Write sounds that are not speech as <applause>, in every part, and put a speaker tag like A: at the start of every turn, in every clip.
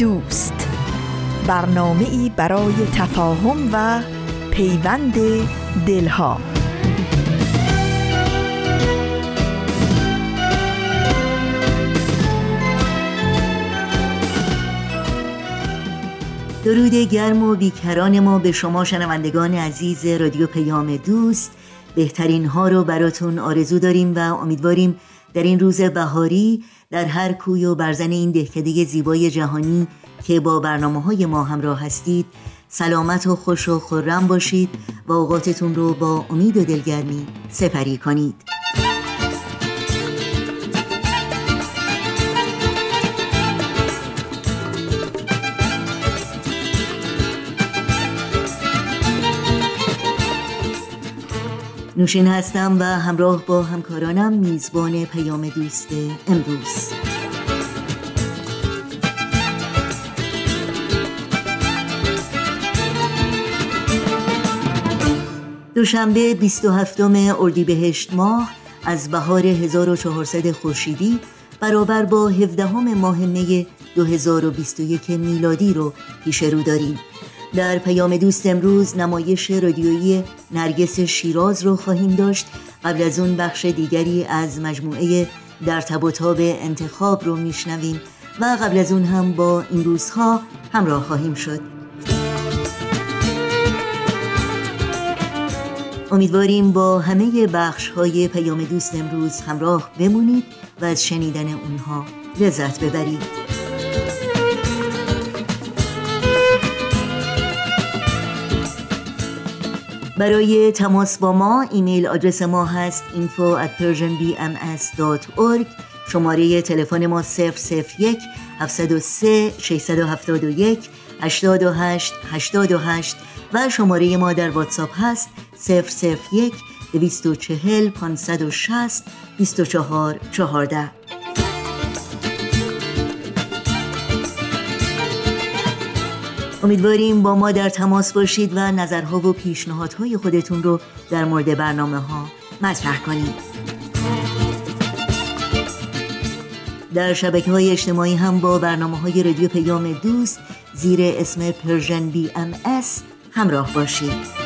A: دوست. برنامه ای برای تفاهم و پیوند دلها.
B: درود گرم و بیکران ما به شما شنوندگان عزیز رادیو پیام دوست. بهترین ها رو براتون آرزو داریم و امیدواریم در این روز بهاری در هر کوی و برزن این دهکده زیبای جهانی که با برنامه های ما همراه هستید سلامت و خوش و خورم باشید و اوقاتتون رو با امید و دلگرمی سپری کنید. نوشین هستم و همراه با همکارانم میزبان پیام دوست امروز. دوشنبه 27 اردیبهشت ماه از بهار 1400 خورشیدی برابر با 17 ماه می 2021 میلادی رو پیش رو داریم. در پیام دوست امروز نمایش رادیویی نرگس شیراز رو خواهیم داشت. قبل از اون بخش دیگری از مجموعه در تب انتخاب رو میشنویم و قبل از اون هم با این روزها همراه خواهیم شد. امیدواریم با همه بخش های پیام دوست امروز همراه بمونید و از شنیدن اونها لذت ببرید. برای تماس با ما ایمیل آدرس ما هست info at persianbms.org شماره تلفن ما 001 703 671 828 828 و شماره ما در واتساپ هست 001 240 560 24 14 امیدواریم با ما در تماس باشید و نظرها و پیشنهادهای خودتون رو در مورد برنامه ها مطرح کنید. در شبکه های اجتماعی هم با برنامه های رادیو پیام دوست زیر اسم Persian BMS همراه باشید.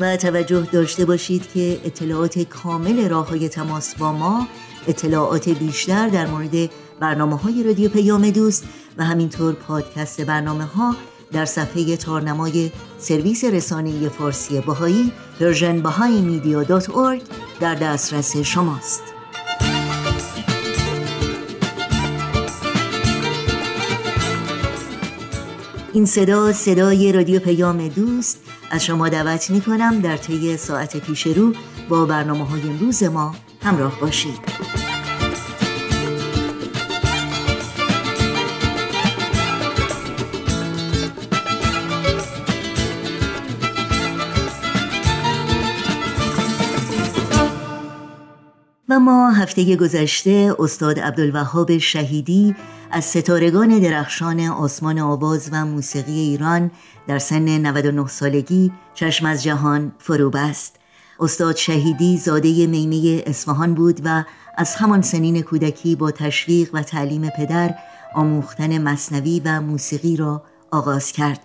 B: و توجه داشته باشید که اطلاعات کامل راه های تماس با ما اطلاعات بیشتر در مورد برنامه های رادیو پیام دوست و همینطور پادکست برنامه ها در صفحه تارنمای سرویس رسانه فارسی بهایی Persian Bahá'í Media در دسترس شماست. این صدا صدای رادیو پیام دوست از شما دعوت می کنم در طی ساعت پیش رو با برنامه های امروز ما همراه باشید. هفته گذشته استاد عبدالوهاب شهیدی از ستارگان درخشان آسمان آواز و موسیقی ایران در سن 99 سالگی چشم از جهان فرو بست. استاد شهیدی زاده میمه اصفهان بود و از همان سنین کودکی با تشویق و تعلیم پدر آموختن مصنوی و موسیقی را آغاز کرد.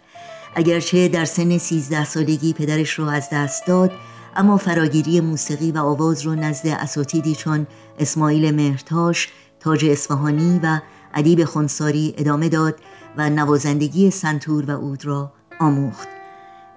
B: اگرچه در سن 13 سالگی پدرش را از دست داد اما فراگیری موسیقی و آواز رو نزد اساتیدی چون اسماعیل مهرتاش، تاج اصفهانی و ادیب خونساری ادامه داد و نوازندگی سنتور و اود را آموخت.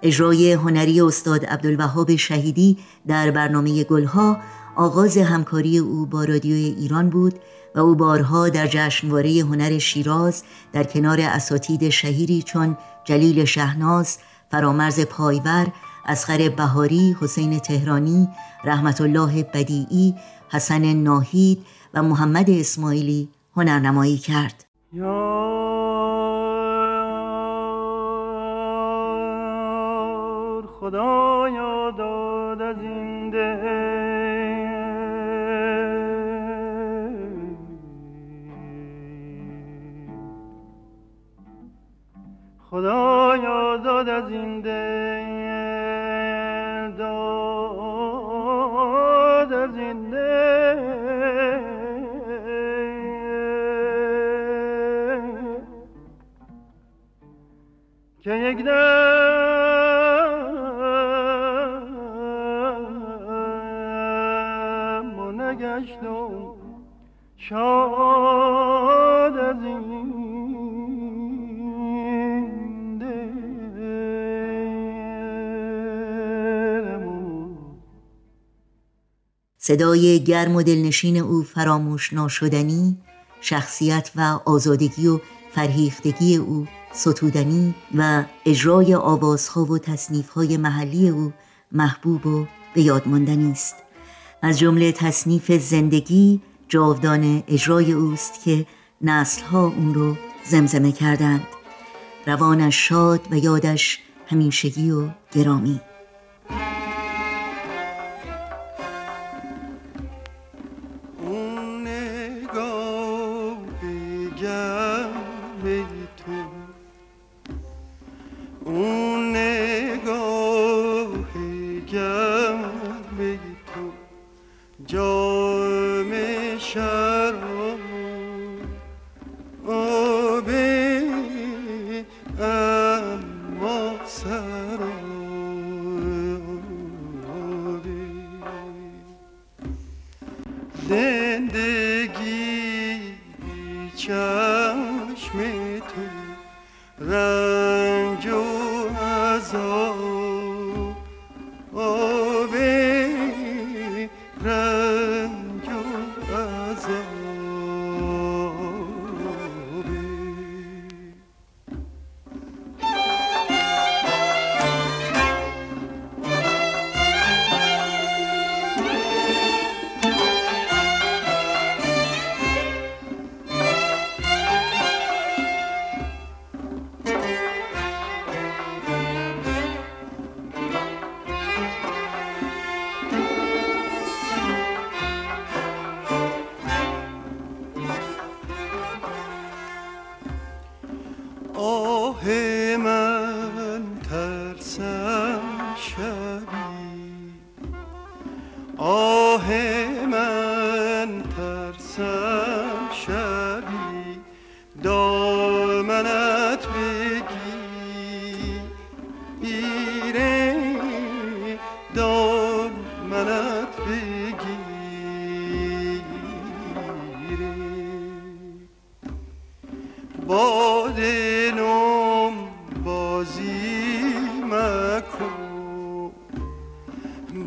B: اجرای هنری استاد عبدالوهاب شهیدی در برنامه گلها آغاز همکاری او با رادیوی ایران بود و او بارها در جشنواره هنر شیراز در کنار اساتید شهیری چون جلیل شهناز، فرامرز پایور اسخر بهاری، حسین تهرانی، رحمت الله بدیعی
C: حسن ناهید و محمد اسماعیلی هنرنمایی کرد.
D: خدایا داد از این خدایا که یک شاد از
C: صدای گرم و دلنشین او فراموش ناشدنی شخصیت و آزادگی و فرهیختگی او ستودنی و اجرای آوازها و تصنیفهای محلی او محبوب و به یاد است. از جمله تصنیف زندگی جاودان اجرای اوست که نسلها اون رو زمزمه کردند. روانش شاد و یادش همیشگی و گرامی. چشم تو رنج و عذاب.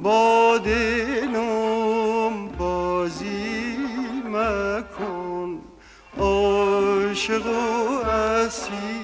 C: بادلم بازی مکن عاشق و اسیر.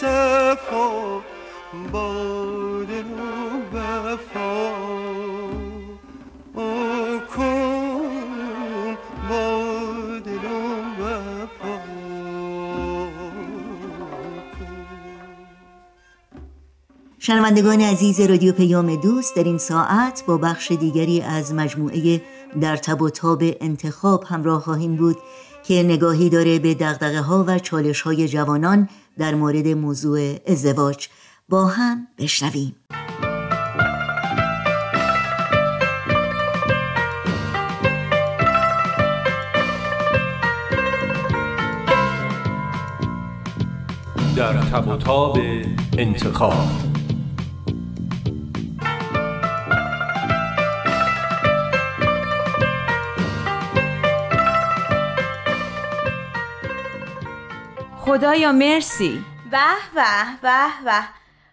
C: صفا باد و وفا کن و وفا
B: شنوندگان عزیز رادیو پیام دوست در این ساعت با بخش دیگری از مجموعه در تب و تاب انتخاب همراه خواهیم بود که نگاهی داره به دغدغه ها و چالش های جوانان در مورد موضوع ازدواج با هم بشنویم.
E: در تب و انتخاب
F: خدایا مرسی.
G: به به به به.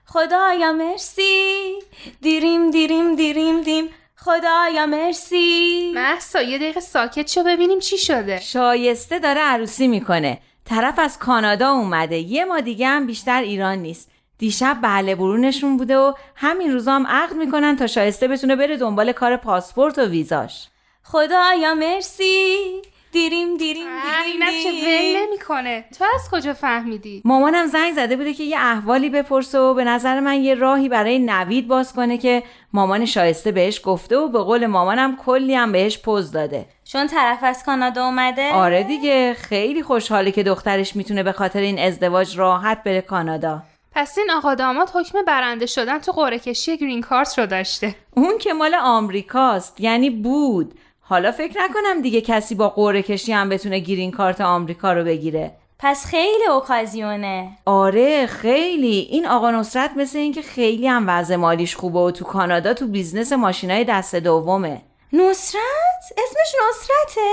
G: خدایا مرسی. دیریم دیریم دیریم دیم. خدایا مرسی.
H: محسا یه دقیقه ساکت شو ببینیم چی شده.
F: شایسته داره عروسی می‌کنه. طرف از کانادا اومده. یه ما دیگه هم بیشتر ایران نیست. دیشب بله برونشون بوده و همین روزا هم عقد می‌کنن تا شایسته بتونه بره دنبال کار پاسپورت و ویزاش.
G: خدایا مرسی. دیریم دیریم دیریم
H: اینم که ول نمی‌کنه. تو از کجا فهمیدی؟
F: مامانم زنگ زده بوده که یه احوالی بپرسه و به نظر من یه راهی برای نوید باز کنه که مامان شایسته بهش گفته و به قول مامانم کلی هم بهش پوز داده.
G: چون طرف از کانادا اومده؟
F: آره دیگه خیلی خوشحاله که دخترش می‌تونه به خاطر این ازدواج راحت بره کانادا.
H: پس این آقا داماد حکم برنده شدن تو قرعه کشی گرین کارت رو داشته.
F: اون که مال آمریکاست یعنی بود. حالا فکر نکنم دیگه کسی با قرعه کشی هم بتونه گرین کارت آمریکا رو بگیره.
G: پس خیلی اوکازیونه.
F: آره خیلی. این آقا نصرت مثل اینکه خیلی هم وضع مالیش خوبه و تو کانادا تو business ماشینای دست دومه.
G: نصرت؟ اسمش نصرته؟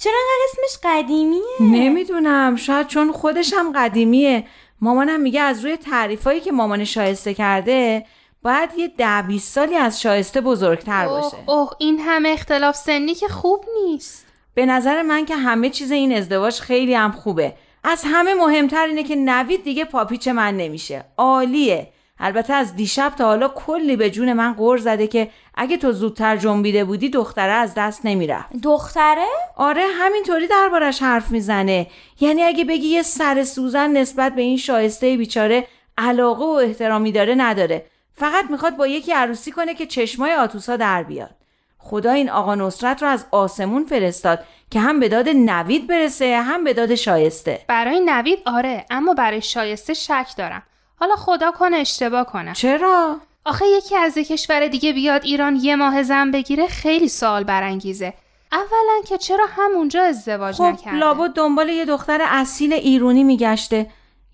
G: چرا انقدر اسمش قدیمیه؟
F: نمی‌دونم. شاید چون خودش هم قدیمیه. مامانم میگه از روی تعریفایی که مامان شایسته کرده باید یه ده 20 سالی از شایسته بزرگتر باشه.
H: اوه اوه این همه اختلاف سنی که خوب نیست.
F: به نظر من که همه چیز این ازدواج خیلی هم خوبه. از همه مهمتر اینه که نوید دیگه پاپیچ من نمیشه. عالیه. البته از دیشب تا حالا کلی به جون من غور زده که اگه تو زودتر جنبیده بودی دختره از دست نمی‌رفت.
G: دختره؟
F: آره همینطوری دربارش حرف می‌زنه. یعنی اگه بگی یه سر سوزن نسبت به این شایسته بیچاره علاقه و احترامی داره نداره. فقط می‌خواد با یکی عروسی کنه که چشمای آتوسا در بیاد. خدا این آقا نصرت رو از آسمون فرستاد که هم به داد نوید برسه هم به داد شایسته.
H: برای نوید آره اما برای شایسته شک دارم. حالا خدا کنه اشتباه کنم
F: چرا؟
H: آخه یکی از یه کشور دیگه بیاد ایران یه ماه زن بگیره خیلی سوال برانگیزه. اولا که چرا همونجا ازدواج
F: خب
H: نکرده؟
F: لابد دنبال یه دختر اصیل ایرونی میگشته.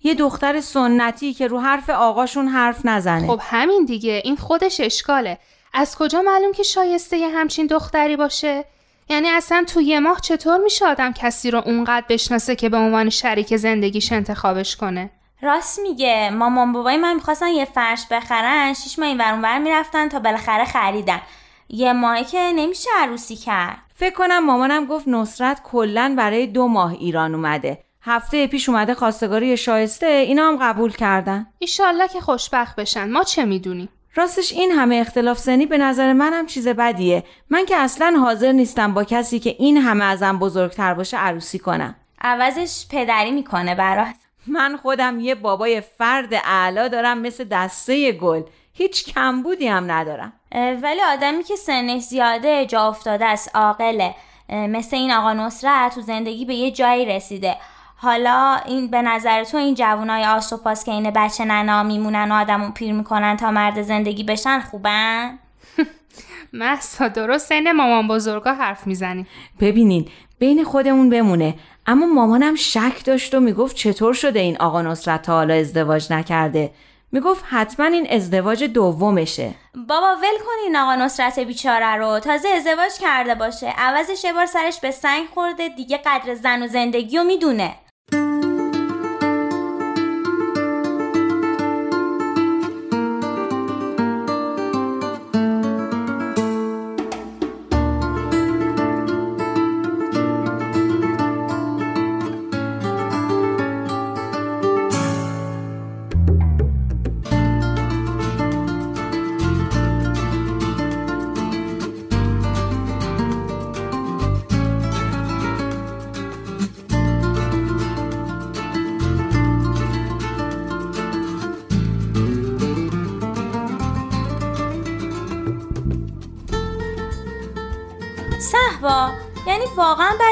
F: یه دختر سنتی که رو حرف آقاشون حرف نزنه.
H: خب همین دیگه این خودش اشکاله. از کجا معلوم که شایسته یه همچین دختری باشه؟ یعنی اصلا تو یه ماه چطور میشه آدم کسی رو اونقدر بشناسه که به عنوان شریک زندگیش انتخابش کنه؟
G: راست میگه. مامان بابای من می‌خواستن یه فرش بخرن شیش ماه این ور می‌رفتن تا بالاخره خریدن. یه ماهی که نمیشه عروسی کرد.
F: فکر کنم مامانم گفت نصرت کلا برای دو ماه ایران اومده. هفته پیش اومده خواستگاری شایسته اینا هم قبول کردن.
H: ایشالله که خوشبخت بشن. ما چه می‌دونیم؟
F: راستش این همه اختلاف سنی به نظر منم چیز بدیه. من که اصلا حاضر نیستم با کسی که این همه ازم بزرگتر باشه عروسی کنم.
G: عوضش پدری می‌کنه برات.
F: من خودم یه بابای فرد اعلا دارم مثل دسته گل. هیچ کمبودی هم ندارم.
G: ولی آدمی که سنش زیاده جا افتاده است عاقله. مثل این آقا نصرت تو زندگی به یه جایی رسیده. حالا این به نظر تو این جوانای آسوپاس که این بچه ننا میمونن و آدمون پیر می‌کنن تا مرد زندگی بشن خوبن؟ <laughs>
H: محسا درست سین مامان بزرگا حرف می‌زنیم
F: ببینین بین خودمون بمونه. اما مامانم شک داشت و می‌گفت چطور شده این آقا نصرت تا حالا ازدواج نکرده. می‌گفت حتما این ازدواج دومشه.
G: بابا ول کن این آقا نصرت بیچاره رو. تازه ازدواج کرده باشه. عوضش یه بار سرش به سنگ خورده دیگه قدر زن و زندگی رو می‌دونه.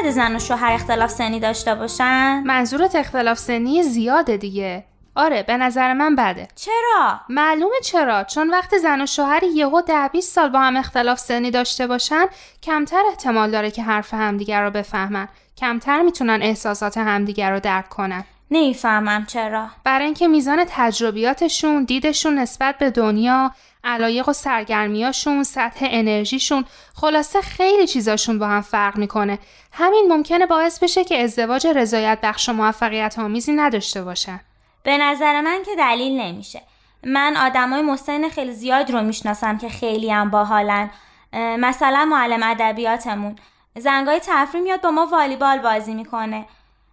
G: بعد زن و شوهر اختلاف سنی داشته باشن؟
H: منظورت اختلاف سنی زیاده دیگه. آره به نظر من بده.
G: چرا؟
H: معلومه چرا؟ چون وقتی زن و شوهر یهو ده 20 سال با هم اختلاف سنی داشته باشن کمتر احتمال داره که حرف همدیگر رو بفهمن. کمتر می‌تونن احساسات همدیگر رو درک کنن.
G: نمی‌فهمم چرا.
H: برای اینکه میزان تجربیاتشون دیدشون نسبت به دنیا علایق و سرگرمیاشون سطح انرژیشون خلاصه خیلی چیزاشون با هم فرق می‌کنه. همین ممکنه باعث بشه که ازدواج رضایت بخش و موفقیت آمیزی نداشته باشن
G: به نظر من که دلیل نمیشه. من آدمای مستن خیلی زیاد رو می‌شناسم که خیلی هم باحالن. مثلا معلم ادبیاتمون. زنگای تفریح میاد با ما والیبال بازی می‌کنه.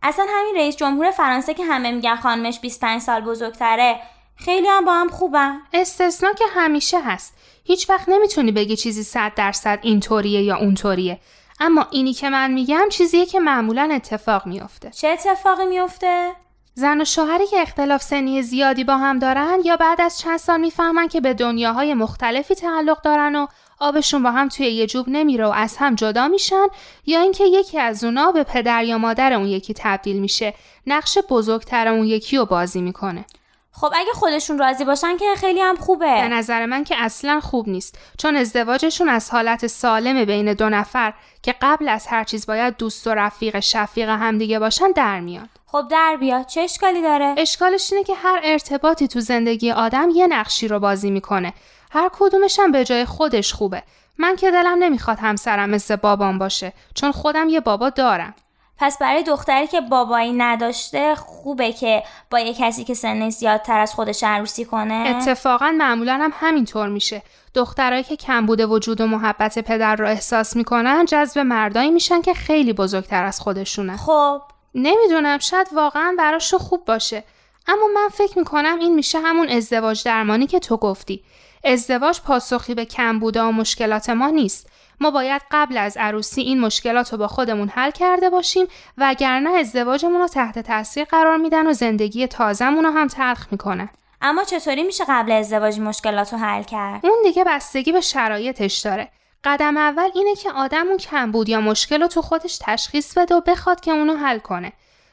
G: اصلا همین رئیس جمهور فرانسه که همه میگن خانمش 25 سال بزرگتره خیلی هم با هم خوبن.
H: استثنا که همیشه هست. هیچ وقت نمی‌تونی بگی چیزی صد درصد اینطوریه یا اونطوریه. اما اینی که من میگم چیزیه که معمولا اتفاق میافته.
G: چه اتفاقی میافته؟
H: زن و شوهری که اختلاف سنی زیادی با هم دارن یا بعد از چند سال می‌فهمن که به دنیاهای مختلفی تعلق دارن و آبشون با هم توی یه جوب نمیره و از هم جدا میشن یا اینکه یکی از اونا به پدر یا مادر اون یکی تبدیل میشه. نقش بزرگتر اون یکی رو بازی می‌کنه.
G: خب اگه خودشون راضی باشن که خیلی هم خوبه.
H: به نظر من که اصلا خوب نیست. چون ازدواجشون از حالت سالم بین دو نفر که قبل از هر چیز باید دوست و رفیق شفیق همدیگه باشن در میاد.
G: خب در بیاد. چه اشکالی داره؟
H: اشکالش اینه که هر ارتباطی تو زندگی آدم یه نقشی رو بازی می‌کنه. هر کدومش هم به جای خودش خوبه. من که دلم نمی‌خواد همسرم مثل بابام باشه چون خودم یه بابا دارم.
G: پس برای دختری که بابایی نداشته خوبه که با یه کسی که سنش زیادتر از خودش عروسی کنه؟
H: اتفاقا معمولا هم همینطور میشه. دخترایی که کم بوده وجود و محبت پدر رو احساس می‌کنن جذب مردایی میشن که خیلی بزرگتر از خودشونن
G: خب.
H: نمی‌دونم شاید واقعا براشو خوب باشه. اما من فکر می‌کنم این میشه همون ازدواج درمانی که تو گفتی. ازدواج پاسخی به کم بوده و مشکلات ما نیست. ما باید قبل از عروسی این مشکلات رو با خودمون حل کرده باشیم وگرنه ازدواجمون رو تحت تاثیر قرار میدن و زندگی تازمون رو هم تلخ می‌کنن
G: اما چطوری میشه قبل ازدواج مشکلات رو حل کرد؟
H: اون دیگه بستگی به شرایطش داره. قدم اول اینه که آدم اون کمبود یا مشکل رو تو خودش تشخیص بده و بخواد که اونو حل کنه.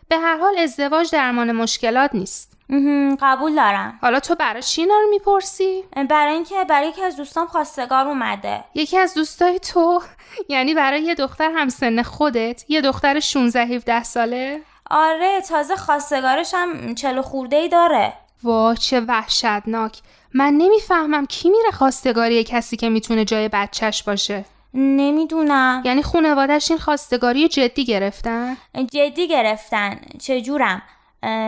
H: به هر حال ازدواج درمان مشکلات نیست.
G: قبول دارم.
H: حالا تو برای چی اینا رو می‌پرسی؟
G: برای اینکه برای یکی از دوستام خواستگار اومده.
H: یکی از دوستای تو؟ یعنی برای یه دختر همسن خودت؟ یه دختر 16 17 ساله؟
G: آره تازه خواستگارش هم چلو خورده ای داره.
H: وا چه وحشتناک. من نمی‌فهمم کی میره خواستگاری کسی که می‌تونه جای بچهش باشه.
G: نمی‌دونم.
H: یعنی خانوادش این خواستگاری جدی گرفتن؟
G: جدی گرفتن. چجورم؟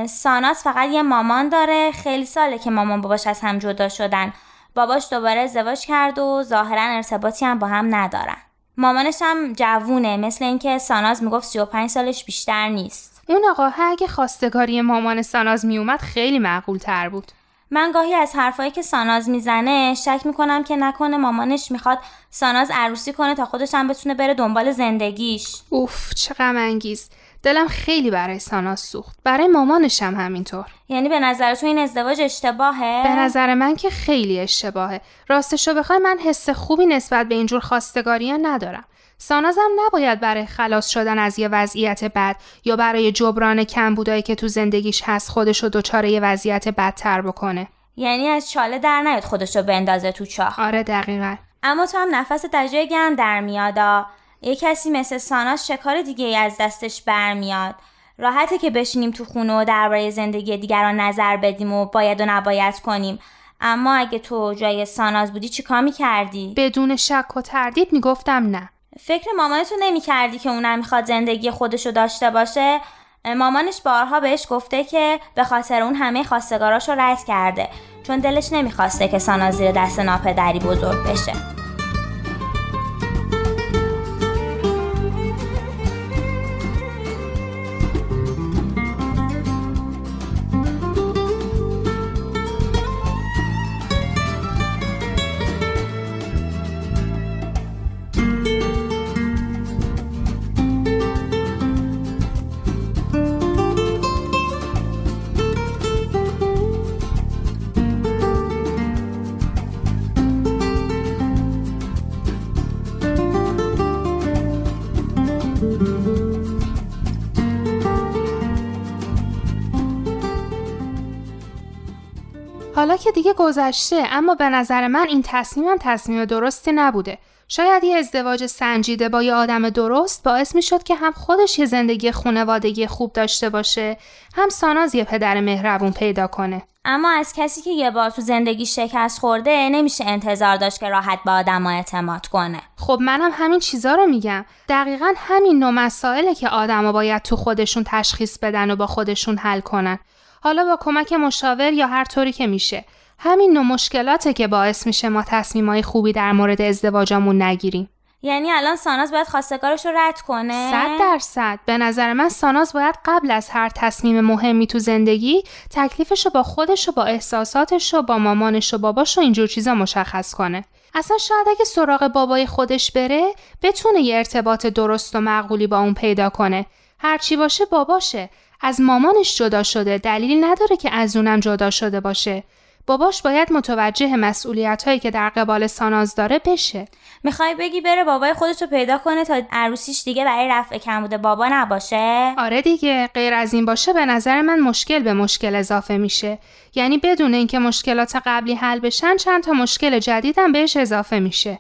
G: ساناس فقط یه مامان داره. خیلی ساله که مامان باباش از هم جدا شدن. باباش دوباره ازدواج کرد و ظاهرا ارتباطی هم با هم ندارن. مامانش هم جوونه مثل اینکه ساناز می‌گفت 35 سالش بیشتر نیست.
H: اون آقا اگه خواستگاری مامان ساناز میومد خیلی معقول تر بود.
G: من گاهی از حرفایی که ساناز می‌زنه شک می‌کنم که نکنه مامانش می‌خواد ساناز عروسی کنه تا خودش هم بتونه بره دنبال زندگیش.
H: اوف چه غم انگیز. دلم خیلی برای ساناز سوخت. برای مامانش هم همینطور.
G: یعنی به نظر تو این ازدواج اشتباهه؟
H: به نظر من که خیلی اشتباهه. راستشو بخوای من حس خوبی نسبت به اینجور خواستگاری ندارم. سانازم نباید برای خلاص شدن از یه وضعیت بد یا برای جبران کمبودایی که تو زندگیش هست خودشو دچار یه وضعیت بدتر بکنه.
G: یعنی از چاله در نیاد خودشو بندازه تو چاه.
H: آره دقیقا.
G: اما تو هم نفس تجای گرم در میادا یه کسی مثل ساناز شکار دیگه ای از دستش برمیاد؟ راحته که بشینیم تو خونه و درباره زندگی دیگران نظر بدیم و باید و نباید کنیم. اما اگه تو جای ساناز بودی چیکار می‌کردی؟
H: بدون شک و تردید می‌گفتم نه.
G: فکر مامانتو نمی‌کردی که اونم می‌خواد زندگی خودشو داشته باشه؟ مامانش بارها بهش گفته که به خاطر اون همه خواستگاراشو رد کرده. چون دلش نمی‌خواسته که ساناز زیر دست ناپدری بزرگ بشه.
H: حالا که دیگه گذشته اما به نظر من این تصمیمم تصمیم درستی نبوده. شاید یه ازدواج سنجیده با یه آدم درست باعث می شد که هم خودش یه زندگی خونوادگی خوب داشته باشه هم ساناز یه پدر مهربون پیدا کنه.
G: اما از کسی که یه بار تو زندگی شکست خورده نمیشه انتظار داشت که راحت به آدم اعتماد کنه.
H: خب منم همین چیزا رو میگم. دقیقا همین نوع مسائله که آدما باید تو خودشون تشخیص بدن و با خودشون حل کنن. حالا با کمک مشاور یا هر طوری که میشه. همین نوع مشکلاته که باعث میشه ما تصمیمای خوبی در مورد ازدواجمون نگیریم.
G: یعنی الان ساناز باید خواستگارش رو رد کنه؟
H: صد درصد. به نظر من ساناز باید قبل از هر تصمیم مهمی تو زندگی تکلیفش رو با خودش و با احساساتش و با مامانش و باباش و اینجور چیزا مشخص کنه. اصلا شاید اگه سراغ بابای خودش بره بتونه یه ارتباط درست و معقولی با اون پیدا کنه. هرچی باشه باباشه. از مامانش جدا شده دلیلی نداره که از اونم جدا شده باشه. باباش باید متوجه مسئولیت هایی که در قبال ساناز داره بشه.
G: می‌خوای بگی بره بابای خودش رو پیدا کنه تا عروسیش دیگه برای رفع کمبود بابا نباشه؟
H: آره دیگه غیر از این باشه به نظر من مشکل به مشکل اضافه میشه. یعنی بدون اینکه مشکلات قبلی حل بشن چند تا مشکل جدیدم بهش اضافه میشه.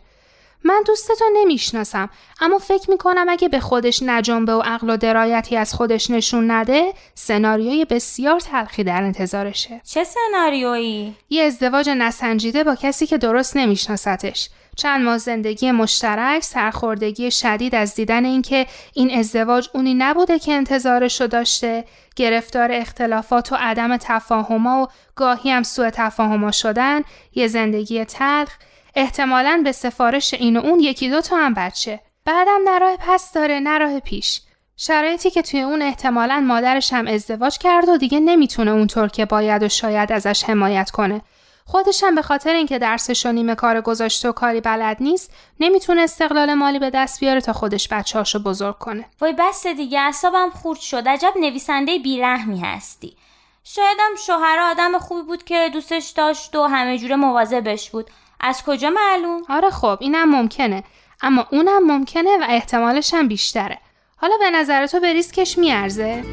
H: من دوستتو نمی‌شناسم اما فکر می‌کنم اگه به خودش نجنبه و عقل و درایتی از خودش نشون نده سناریوی بسیار تلخی در انتظارشه.
G: چه سناریویی؟
H: یه ازدواج نسنجیده با کسی که درست نمیشناستش چند ماه زندگی مشترک سرخوردگی شدید از دیدن اینکه این ازدواج اونی نبوده که انتظارش رو داشته گرفتار اختلافات و عدم تفاهما و گاهی هم سوء تفاهما شدن یه زندگی تلخ احتمالا به سفارش این و اون یکی دو تا هم بچه. بعدم نه راه پس داره نه پیش. شرایطی که توی اون احتمالا مادرش هم ازدواج کرد و دیگه نمی‌تونه اونطور که باید و شاید ازش حمایت کنه. خودش هم به خاطر اینکه درسش و نیمه کار گذاشته و کاری بلد نیست نمی‌تونه استقلال مالی به دست بیاره تا خودش بچه‌هاشو بزرگ کنه.
G: وای بس دیگه اعصابم خورد شد. عجب نویسنده بیرحمی هستی. شایدم شوهر آدم خوبی بود که دوستش داشت و همه جوره مواظبش بود. از کجا معلوم؟
H: آره خب اینم ممکنه اما اونم ممکنه و احتمالش هم بیشتره حالا به نظر تو به ریسکش میارزه؟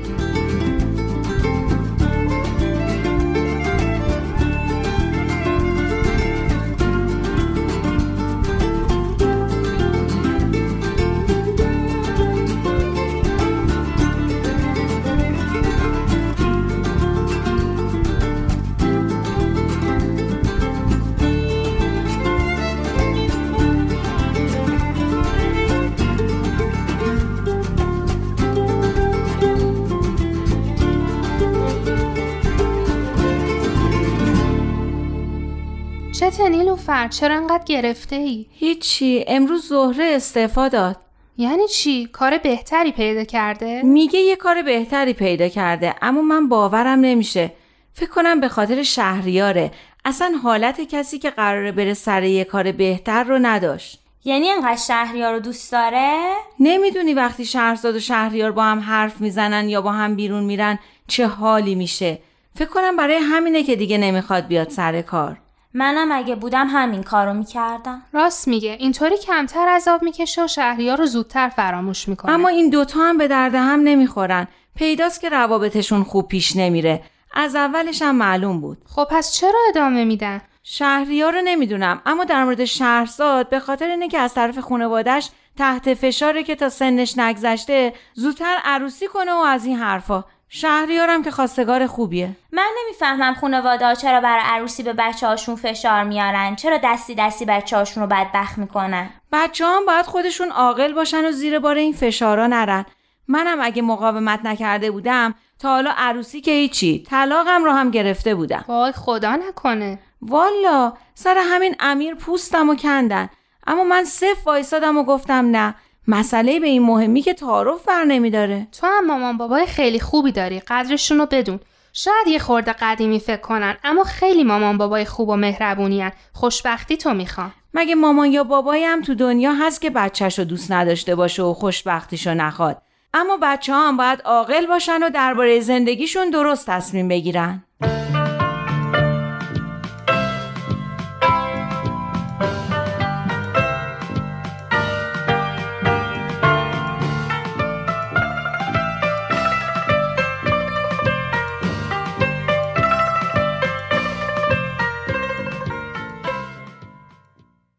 H: نیلوفر چرا انقدر گرفته ای؟
F: هیچی امروز زهره استعفا داد
H: یعنی چی؟ کار بهتری پیدا کرده؟
F: میگه یه کار بهتری پیدا کرده اما من باورم نمیشه فکر کنم به خاطر شهریاره اصلا حالت کسی که قراره بره سر یه کار بهتر رو نداشت
G: یعنی انقدر شهریار رو دوست داره؟
F: نمی‌دونی وقتی شهرزاد و شهریار با هم حرف می‌زنن یا با هم بیرون میرن چه حالی میشه فکر کنم برای همینه که دیگه نمی‌خواد بیاد سر کار
G: منم اگه بودم همین کارو می‌کردم.
H: راست میگه. اینطوری کمتر عذاب می‌کشه و شهریار رو زودتر فراموش می‌کنه.
F: اما این دوتا هم به درد هم نمی‌خورن. پیداست که روابطشون خوب پیش نمیره. از اولش هم معلوم بود.
H: خب پس چرا ادامه میدن؟
F: شهریار رو نمی‌دونم. اما در مورد شهرزاد به خاطر اینه که از طرف خانوادش تحت فشاره که تا سنش نگذشته زودتر عروسی کنه و از این حرفا. شهریارم که خواستگار خوبیه.
G: من نمی‌فهمم خانواده ها چرا برای عروسی به بچه هاشون فشار میارن. چرا دستی دستی بچه هاشون رو بدبخت می‌کنن؟
F: بچه هم باید خودشون عاقل باشن و زیر بار این فشارا نرن. منم اگه مقاومت نکرده بودم تا حالا عروسی که هیچی طلاقم رو هم گرفته بودم.
H: وای خدا نکنه.
F: والا سر همین امیر پوستم و کندن. اما من صف وایسادم و گفتم نه. مسئله به این مهمی که تعارف بر نمیداره.
H: تو هم مامان بابای خیلی خوبی داری قدرشون رو بدون. شاید یه خورده قدیمی فکر کنن اما خیلی مامان بابای خوب و مهربونیان خوشبختی تو می‌خوام.
F: مگه مامان یا بابایی هم تو دنیا هست که بچهش رو دوست نداشته باشه و خوشبختیشو نخواد؟ اما بچه ها هم باید عاقل باشن و درباره زندگیشون درست تصمیم بگیرن.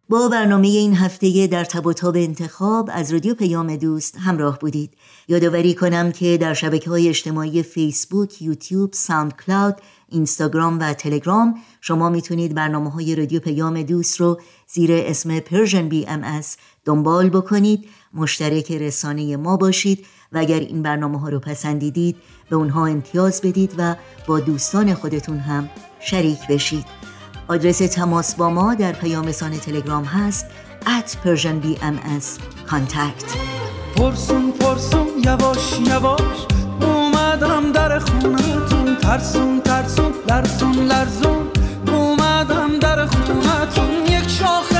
B: با برنامه این هفته در تب و تاب انتخاب از رادیو پیام دوست همراه بودید. یادآوری کنم که در شبکه های اجتماعی فیسبوک، یوتیوب، ساوند کلاود، اینستاگرام و تلگرام شما می‌تونید برنامه های رادیو پیام دوست رو زیر اسم ام از دنبال بکنید. مشترک رسانه ما باشید و اگر این برنامه ها رو پسندیدید به اونها امتیاز بدید و با دوستان خودتون هم شریک بشید. آدرس تماس با ما در پیام رسانه تلگرام هست at Persian BMS contact.
I: پرسون پرسون یواش یواش اومدم در خونتون. ترسون ترسون لرزون لرزون. اومدم در خونتون. یک شاخه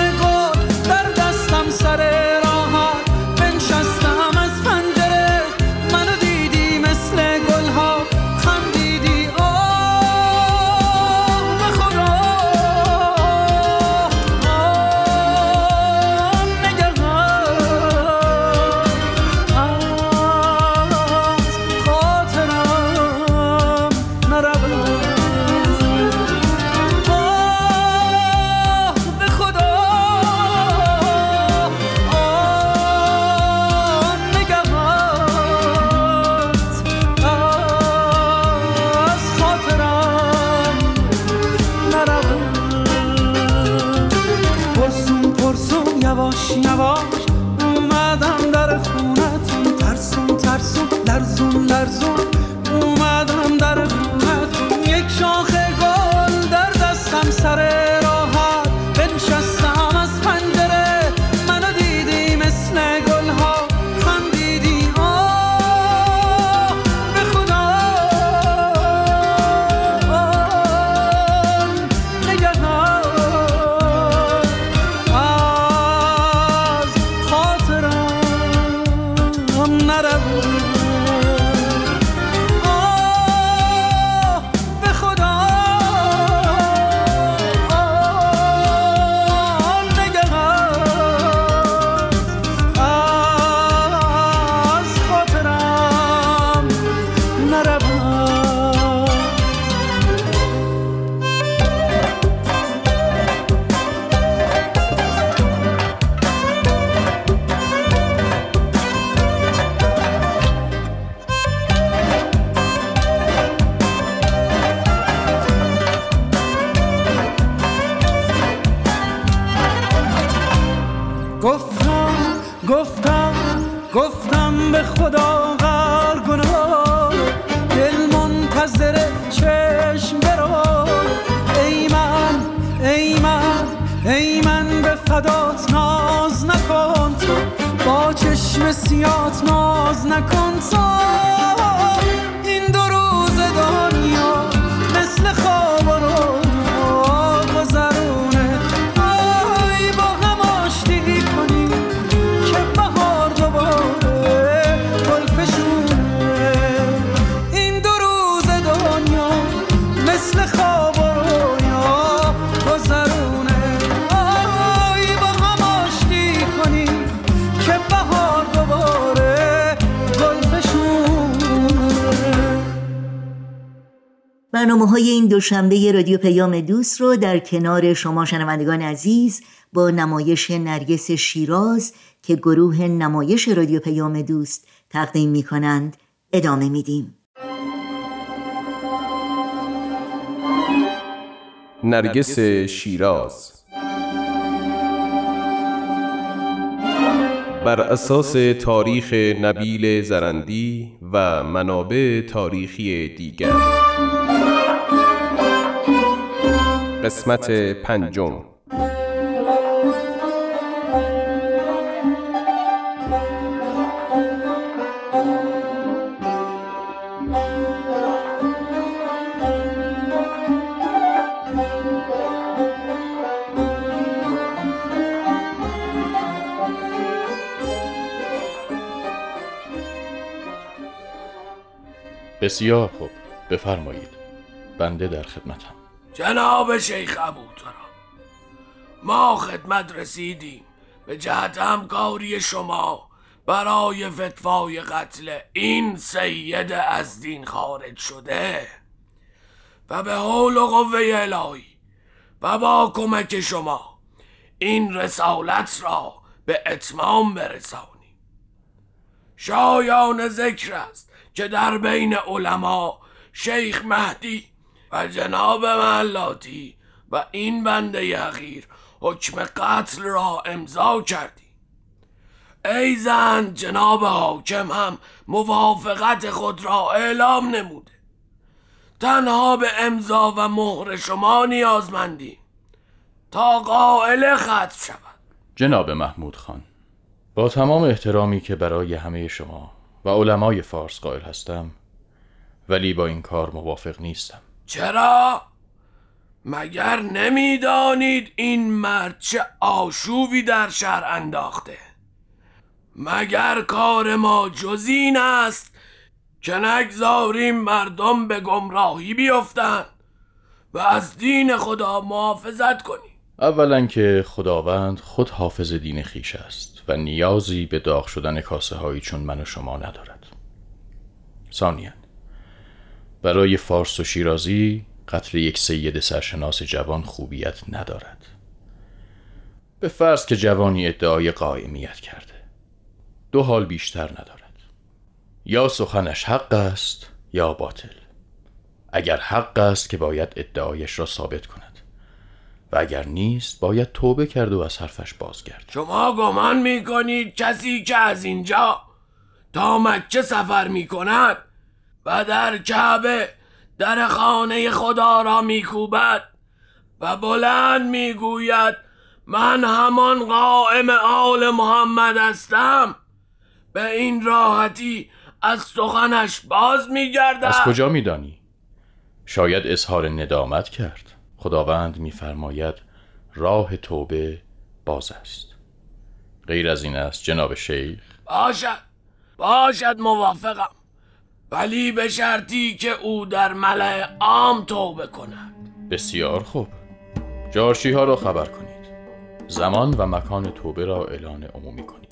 I: خدا غر گناه دل منتظر چشم برو ای من ای من ای من به فدات ناز نکن تو. با چشم سیات ناز نکن تو.
B: برنامه های این دوشنبه رادیو پیام دوست رو در کنار شما شنوندگان عزیز با نمایش نرگس شیراز که گروه نمایش رادیو پیام دوست تقدیم می کنند ادامه میدیم.
E: نرگس شیراز بر اساس تاریخ نبیل زرندی و منابع تاریخی دیگر قسمت پنجم.
J: بسیار خوب. بفرمایید. بنده در خدمتم.
K: جناب شیخ ابوترا ما خدمت رسیدیم به جهت همکاری شما برای فتوای قتل این سید از دین خارج شده و به حول و قوه الهی و با کمک شما این رسالت را به اتمام برسانیم. شایان ذکر است که در بین علما شیخ مهدی و جناب ملاتی و این بنده حقیر حکم قتل را امضا کردی. ای زن جناب حاکم هم موافقت خود را اعلام نموده. تنها به امضا و مهر شما نیازمندیم تا قائل ختم شود.
J: جناب محمود خان با تمام احترامی که برای همه شما و علمای فارس قائل هستم ولی با این کار موافق نیستم.
K: چرا؟ مگر نمی‌دانید این مرد چه آشوبی در شهر انداخته؟ مگر کار ما جز این است که نگذاریم مردم به گمراهی بیفتند و از دین خدا محافظت کنیم؟
J: اولا که خداوند خود حافظ دین خیش است و نیازی به داغ شدن کاسه هایی چون من و شما ندارد. ثانیا برای فارس و شیرازی قتل یک سید سرشناس جوان خوبیت ندارد. به فرض که جوانی ادعای قائمیت کرده. دو حال بیشتر ندارد. یا سخنش حق است یا باطل. اگر حق است که باید ادعایش را ثابت کند. و اگر نیست باید توبه کرد و از حرفش بازگرد.
K: شما گمان می کنید کسی که از اینجا تا مکه سفر می کند و در کعبه در خانه خدا را میکوبد و بلند می‌گوید من همان قائم آل محمد هستم. به این راحتی از سخنش باز میگردد.
J: از کجا میدانی؟ شاید اظهار ندامت کرد. خداوند میفرماید راه توبه باز است. غیر از این است جناب شیخ.
K: باشد. باشد موافقم. ولی به شرطی که او در ملع عام توبه کند.
J: بسیار خوب. جارشی ها را خبر کنید. زمان و مکان توبه را اعلان عمومی کنید.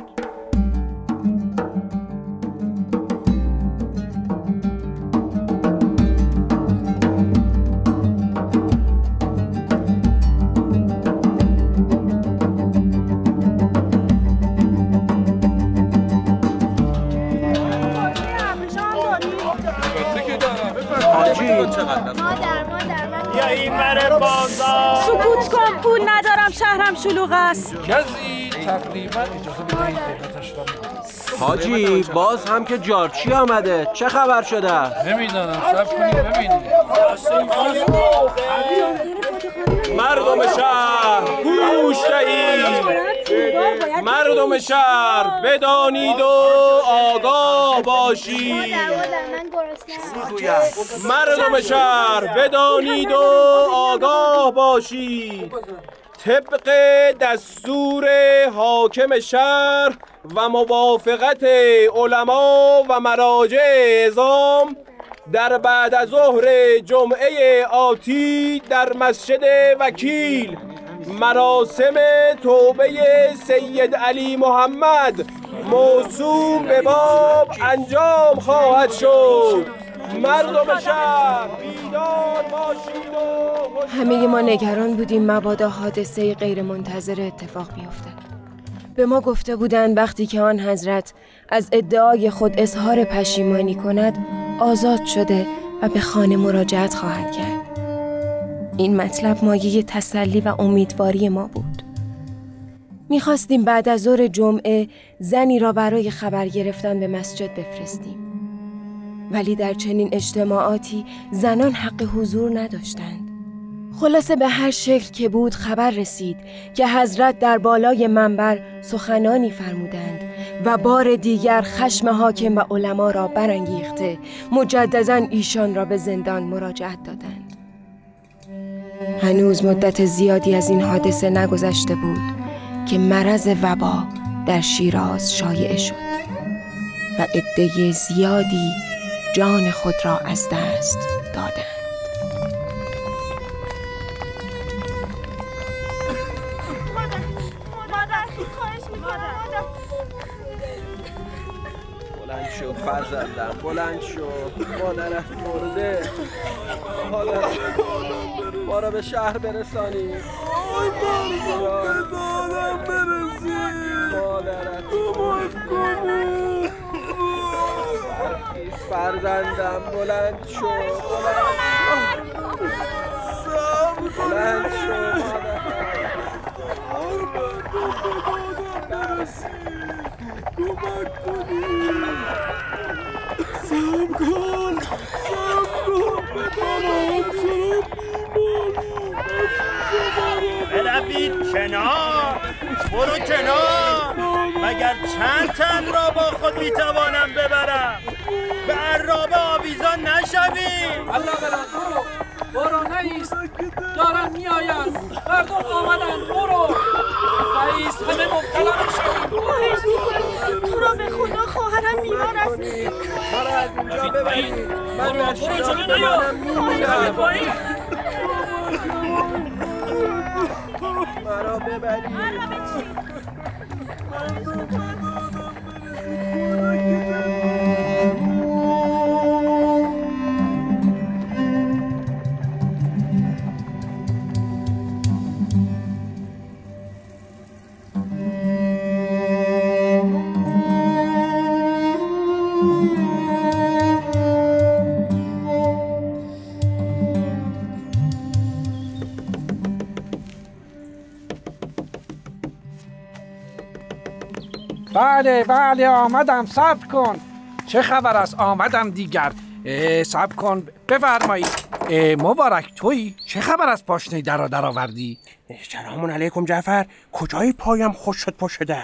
L: سکوت کن پول ندارم شهرم شلوغ است.
M: کسی تقریبا اجازه را
N: حاجی باز هم که جارچی آمده. چه خبر شده؟
M: نمی‌دانم سب کنید ببینید
N: مردم شهر گوش دهید. مردم شهر بدانید و آگاه باشید. مردم شهر بدانید و آگاه باشید. طبق دستور حاکم شهر و موافقت علما و مراجع اعظام در بعد از ظهر جمعه آتی در مسجد وکیل مراسم توبه سید علی محمد موسوم به باب انجام خواهد شد. مردم شهر بیدار باشید و
O: همه ما نگران بودیم مبادا حادثه غیر منتظر اتفاق بیفتد. به ما گفته بودند وقتی که آن حضرت از ادعای خود اظهار پشیمانی کند آزاد شده و به خانه مراجعت خواهد کرد. این مطلب مایه تسلی و امیدواری ما بود. می‌خواستیم بعد از ظهر جمعه زنی را برای خبر گرفتن به مسجد بفرستیم. ولی در چنین اجتماعاتی زنان حق حضور نداشتند. خلاصه به هر شکل که بود خبر رسید که حضرت در بالای منبر سخنانی فرمودند و بار دیگر خشم حاکم و علما را برانگیخته مجددا ایشان را به زندان مراجعت دادند. هنوز مدت زیادی از این حادثه نگذشته بود که مرض وبا در شیراز شایع شد و عده زیادی جان خود را از دست دادند.
N: بلند شو فرزندم بلند شو. مادرت مرده. مادرت ما را به شهر برسانی.
I: دادم برسی.
N: مادرت
I: کمک کنی
N: فرزندم بلند شو. بلند شو بلند شو
I: کمک کنی؟ سب کن سب کن بدانم
C: بروید کنار برو کنار. مگر چند تن را با خود می‌توانم ببرم؟ به عراب آویزان نشوی
M: الله برات برو نیست دارن میآیند. مردم آمدن. برو. رئیس همه مبتلا می‌شویم
L: تو را به خدا خواهرم بیمار است.
N: مرا از اینجا ببرید من
M: برو. جلو نیا
N: بمانم میمیرم مرا ببرید
M: بله بله آمدم. صبر کن. چه خبر است؟ آمدم دیگر. صبر کن. بفرمایید. مبارک تویی چه خبر از پاشنه در را درآوردی
P: سلام علیکم جعفر. کجای پایم خوش شد پشت در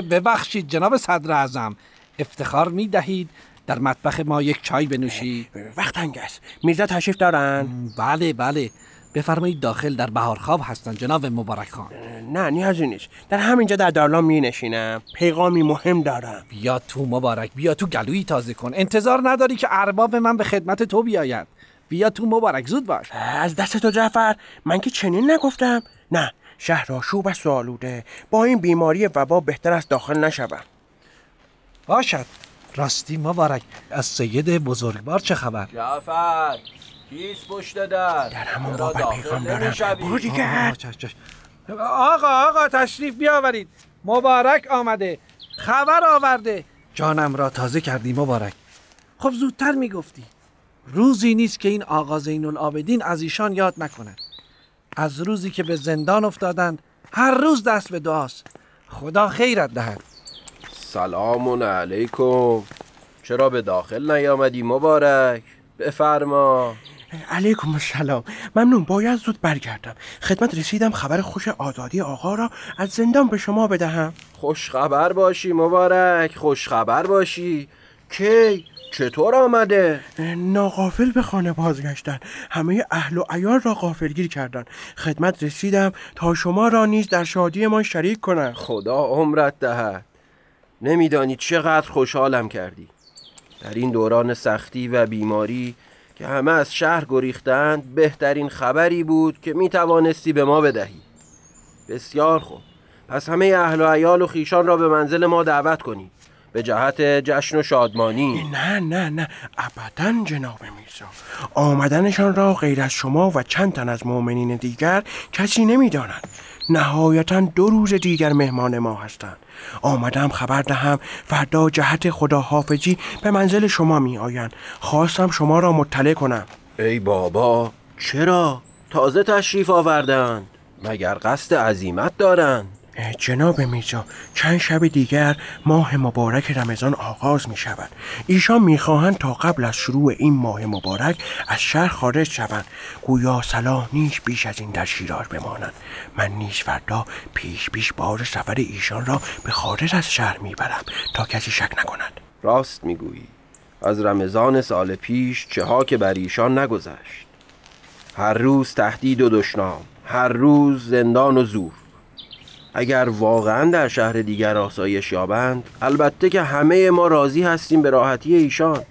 M: ببخشید جناب صدر اعظم. افتخار می دهید در مطبخ ما یک چای بنوشید.
P: وقت تنگ است میرزا تشریف دارن؟
M: بله بله. بفرمایید داخل در بهارخواب هستند جناب مبارک خان.
P: نه نیازی نیست. در همینجا در دارلام می نشینم پیغامی مهم دارم.
M: بیا تو مبارک بیا تو گلویی تازه کن. انتظار نداری که ارباب من به خدمت تو بیاید. بیا تو مبارک زود باش.
P: از دست تو جعفر من که چنین نگفتم. نه شهر آشوب است و آلوده با این بیماری وبا بهتر است داخل نشوم.
M: باشد. راستی مبارک از سید بزرگوار چه خبر؟
N: جعفر. کیست پشت در
P: در همون
N: چرا
P: باب
N: داخل
P: پیغام دارم؟ برو دیگر
M: آقا آقا تشریف بیاورید. مبارک آمده. خبر آورده. جانم را تازه کردی مبارک. خب زودتر می‌گفتی. روزی نیست که این آقا زین العابدین از ایشان یاد نکند. از روزی که به زندان افتادند هر روز دست به دعاست. خدا خیرت دهد.
N: سلام علیکم. چرا به داخل نیامدی مبارک؟ بفرما.
P: علیکم السلام. ممنون باید زود برگردم. خدمت رسیدم خبر خوش آزادی آقا را از زندان به شما بدهم.
N: خوش خبر باشی مبارک خوش خبر باشی. کی؟ چطور آمده؟
P: ناقافل به خانه بازگشتن. همه اهل و عیال را غافلگیر کردند خدمت رسیدم تا شما را نیز در شادی ما شریک کنم.
N: خدا عمرت دهد. نمیدانی چقدر خوشحالم کردی. در این دوران سختی و بیماری که همه از شهر گریختند بهترین خبری بود که می توانستی به ما بدهی. بسیار خوب. پس همه اهل و عیال و خیشان را به منزل ما دعوت کنی. به جهت جشن و شادمانی.
P: نه نه نه. ابدا جناب میرزا. آمدنشان را غیر از شما و چند تن از مؤمنین دیگر کسی نمی‌داند. نهایتا دو روز دیگر مهمان ما هستند. آمدم خبر دهم فردا جهت خداحافظی به منزل شما می آیند خواستم شما را مطلع کنم.
N: ای بابا چرا؟ تازه تشریف آوردند. مگر قصد عزیمت دارند؟
P: جناب میرزا چند شب دیگر ماه مبارک رمضان آغاز می شود ایشان می خواهند تا قبل از شروع این ماه مبارک از شهر خارج شوند. گویا صلاح نیست بیش از این در شیراز بمانند. من نیز فردا پیش پیش بار سفر ایشان را به خارج از شهر می برم تا کسی شک نکند.
N: راست می‌گویی. از رمضان سال پیش چه ها که بر ایشان نگذشت. هر روز تهدید و دشنام هر روز زندان و زور. اگر واقعا در شهر دیگر آسایش یابند البته که همه ما راضی هستیم به راحتی ایشان.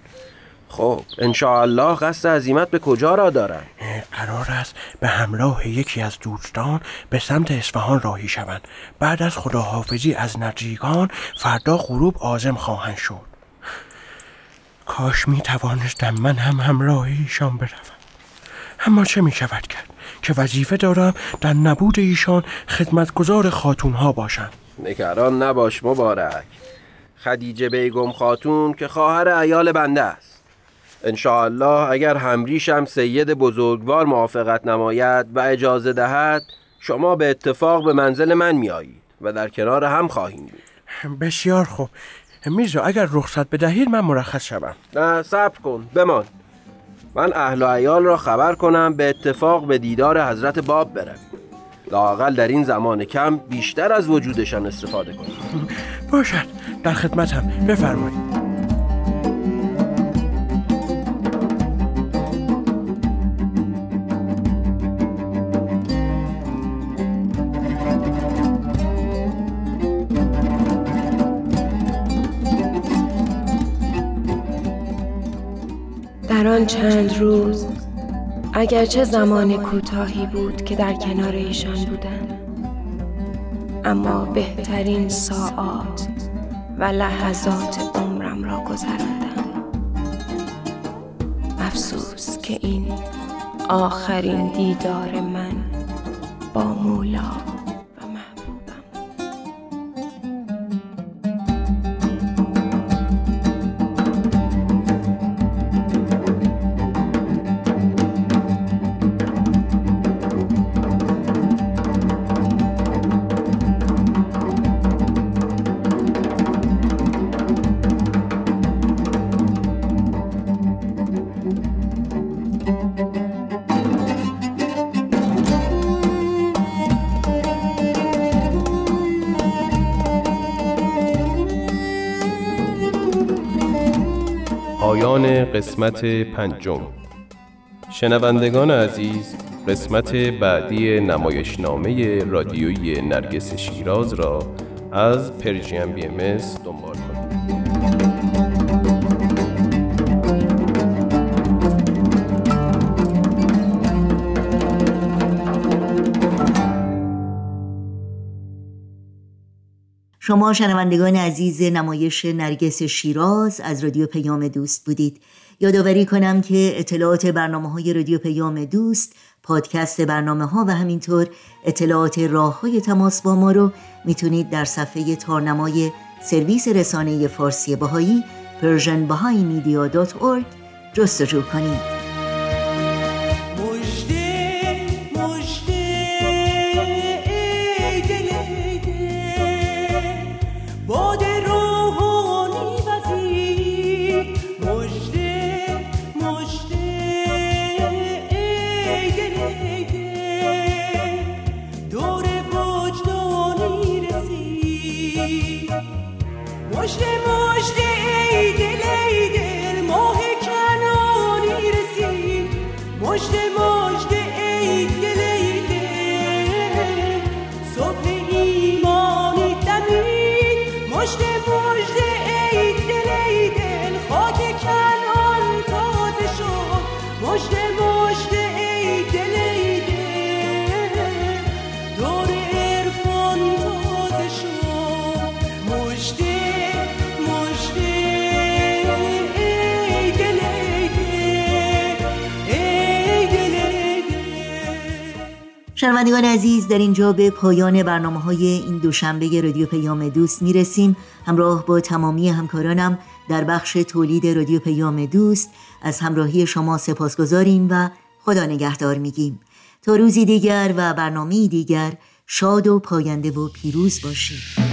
N: خب الله قصد عزیمت به کجا را دارند؟
P: قرار است به همراه یکی از دوستان به سمت اصفهان راهی شوند. بعد از خداحافظی از نجیگان فردا غروب آزم خواهند شد. کاش می توانستم من هم همراه ایشان بروم. اما چه می شود کرد؟ که وظیفه دارم در نبود ایشان خدمتگزار خاتون ها باشم.
N: نگران نباش مبارک. خدیجه بیگم خاتون که خواهر ایال بنده است. انشاءالله اگر همریشم سید بزرگوار موافقت نماید و اجازه دهد شما به اتفاق به منزل من میایید و در کنار هم خواهیم بود.
P: بسیار خوب. میرزا اگر رخصت بدهید من مرخص شوم.
N: نه صبر کن. بمان. من اهل و عیال را خبر کنم به اتفاق به دیدار حضرت باب برویم لاقل در این زمان کم بیشتر از وجودشان استفاده کنیم
P: باشد در خدمتم. بفرمایید.
O: چند روز اگرچه زمان کوتاهی بود که در کنار ایشان بودم. اما بهترین ساعات و لحظات عمرم را گذراندم. افسوس که این آخرین دیدار من با مولا
E: پایان قسمت پنجم. شنوندگان عزیز قسمت بعدی نمایشنامه رادیویی نرگس شیراز را از پرژیم بی ام دنبال
B: شما شنوندگان عزیز نمایش نرگس شیراز از رادیو پیام دوست بودید. یادآوری کنم که اطلاعات برنامه های رادیو پیام دوست پادکست برنامه ها و همینطور اطلاعات راه های تماس با ما رو می‌تونید در صفحه تارنمای سرویس رسانه فارسی باهایی persianbahaimedia.org جستجو کنید. شنوندگان عزیز در اینجا به پایان برنامه های این دوشنبه رادیو پیام دوست می‌رسیم. همراه با تمامی همکارانم در بخش تولید رادیو پیام دوست از همراهی شما سپاسگزاریم و خدا نگهدار میگیم. تا روزی دیگر و برنامه دیگر شاد و پاینده و پیروز باشید.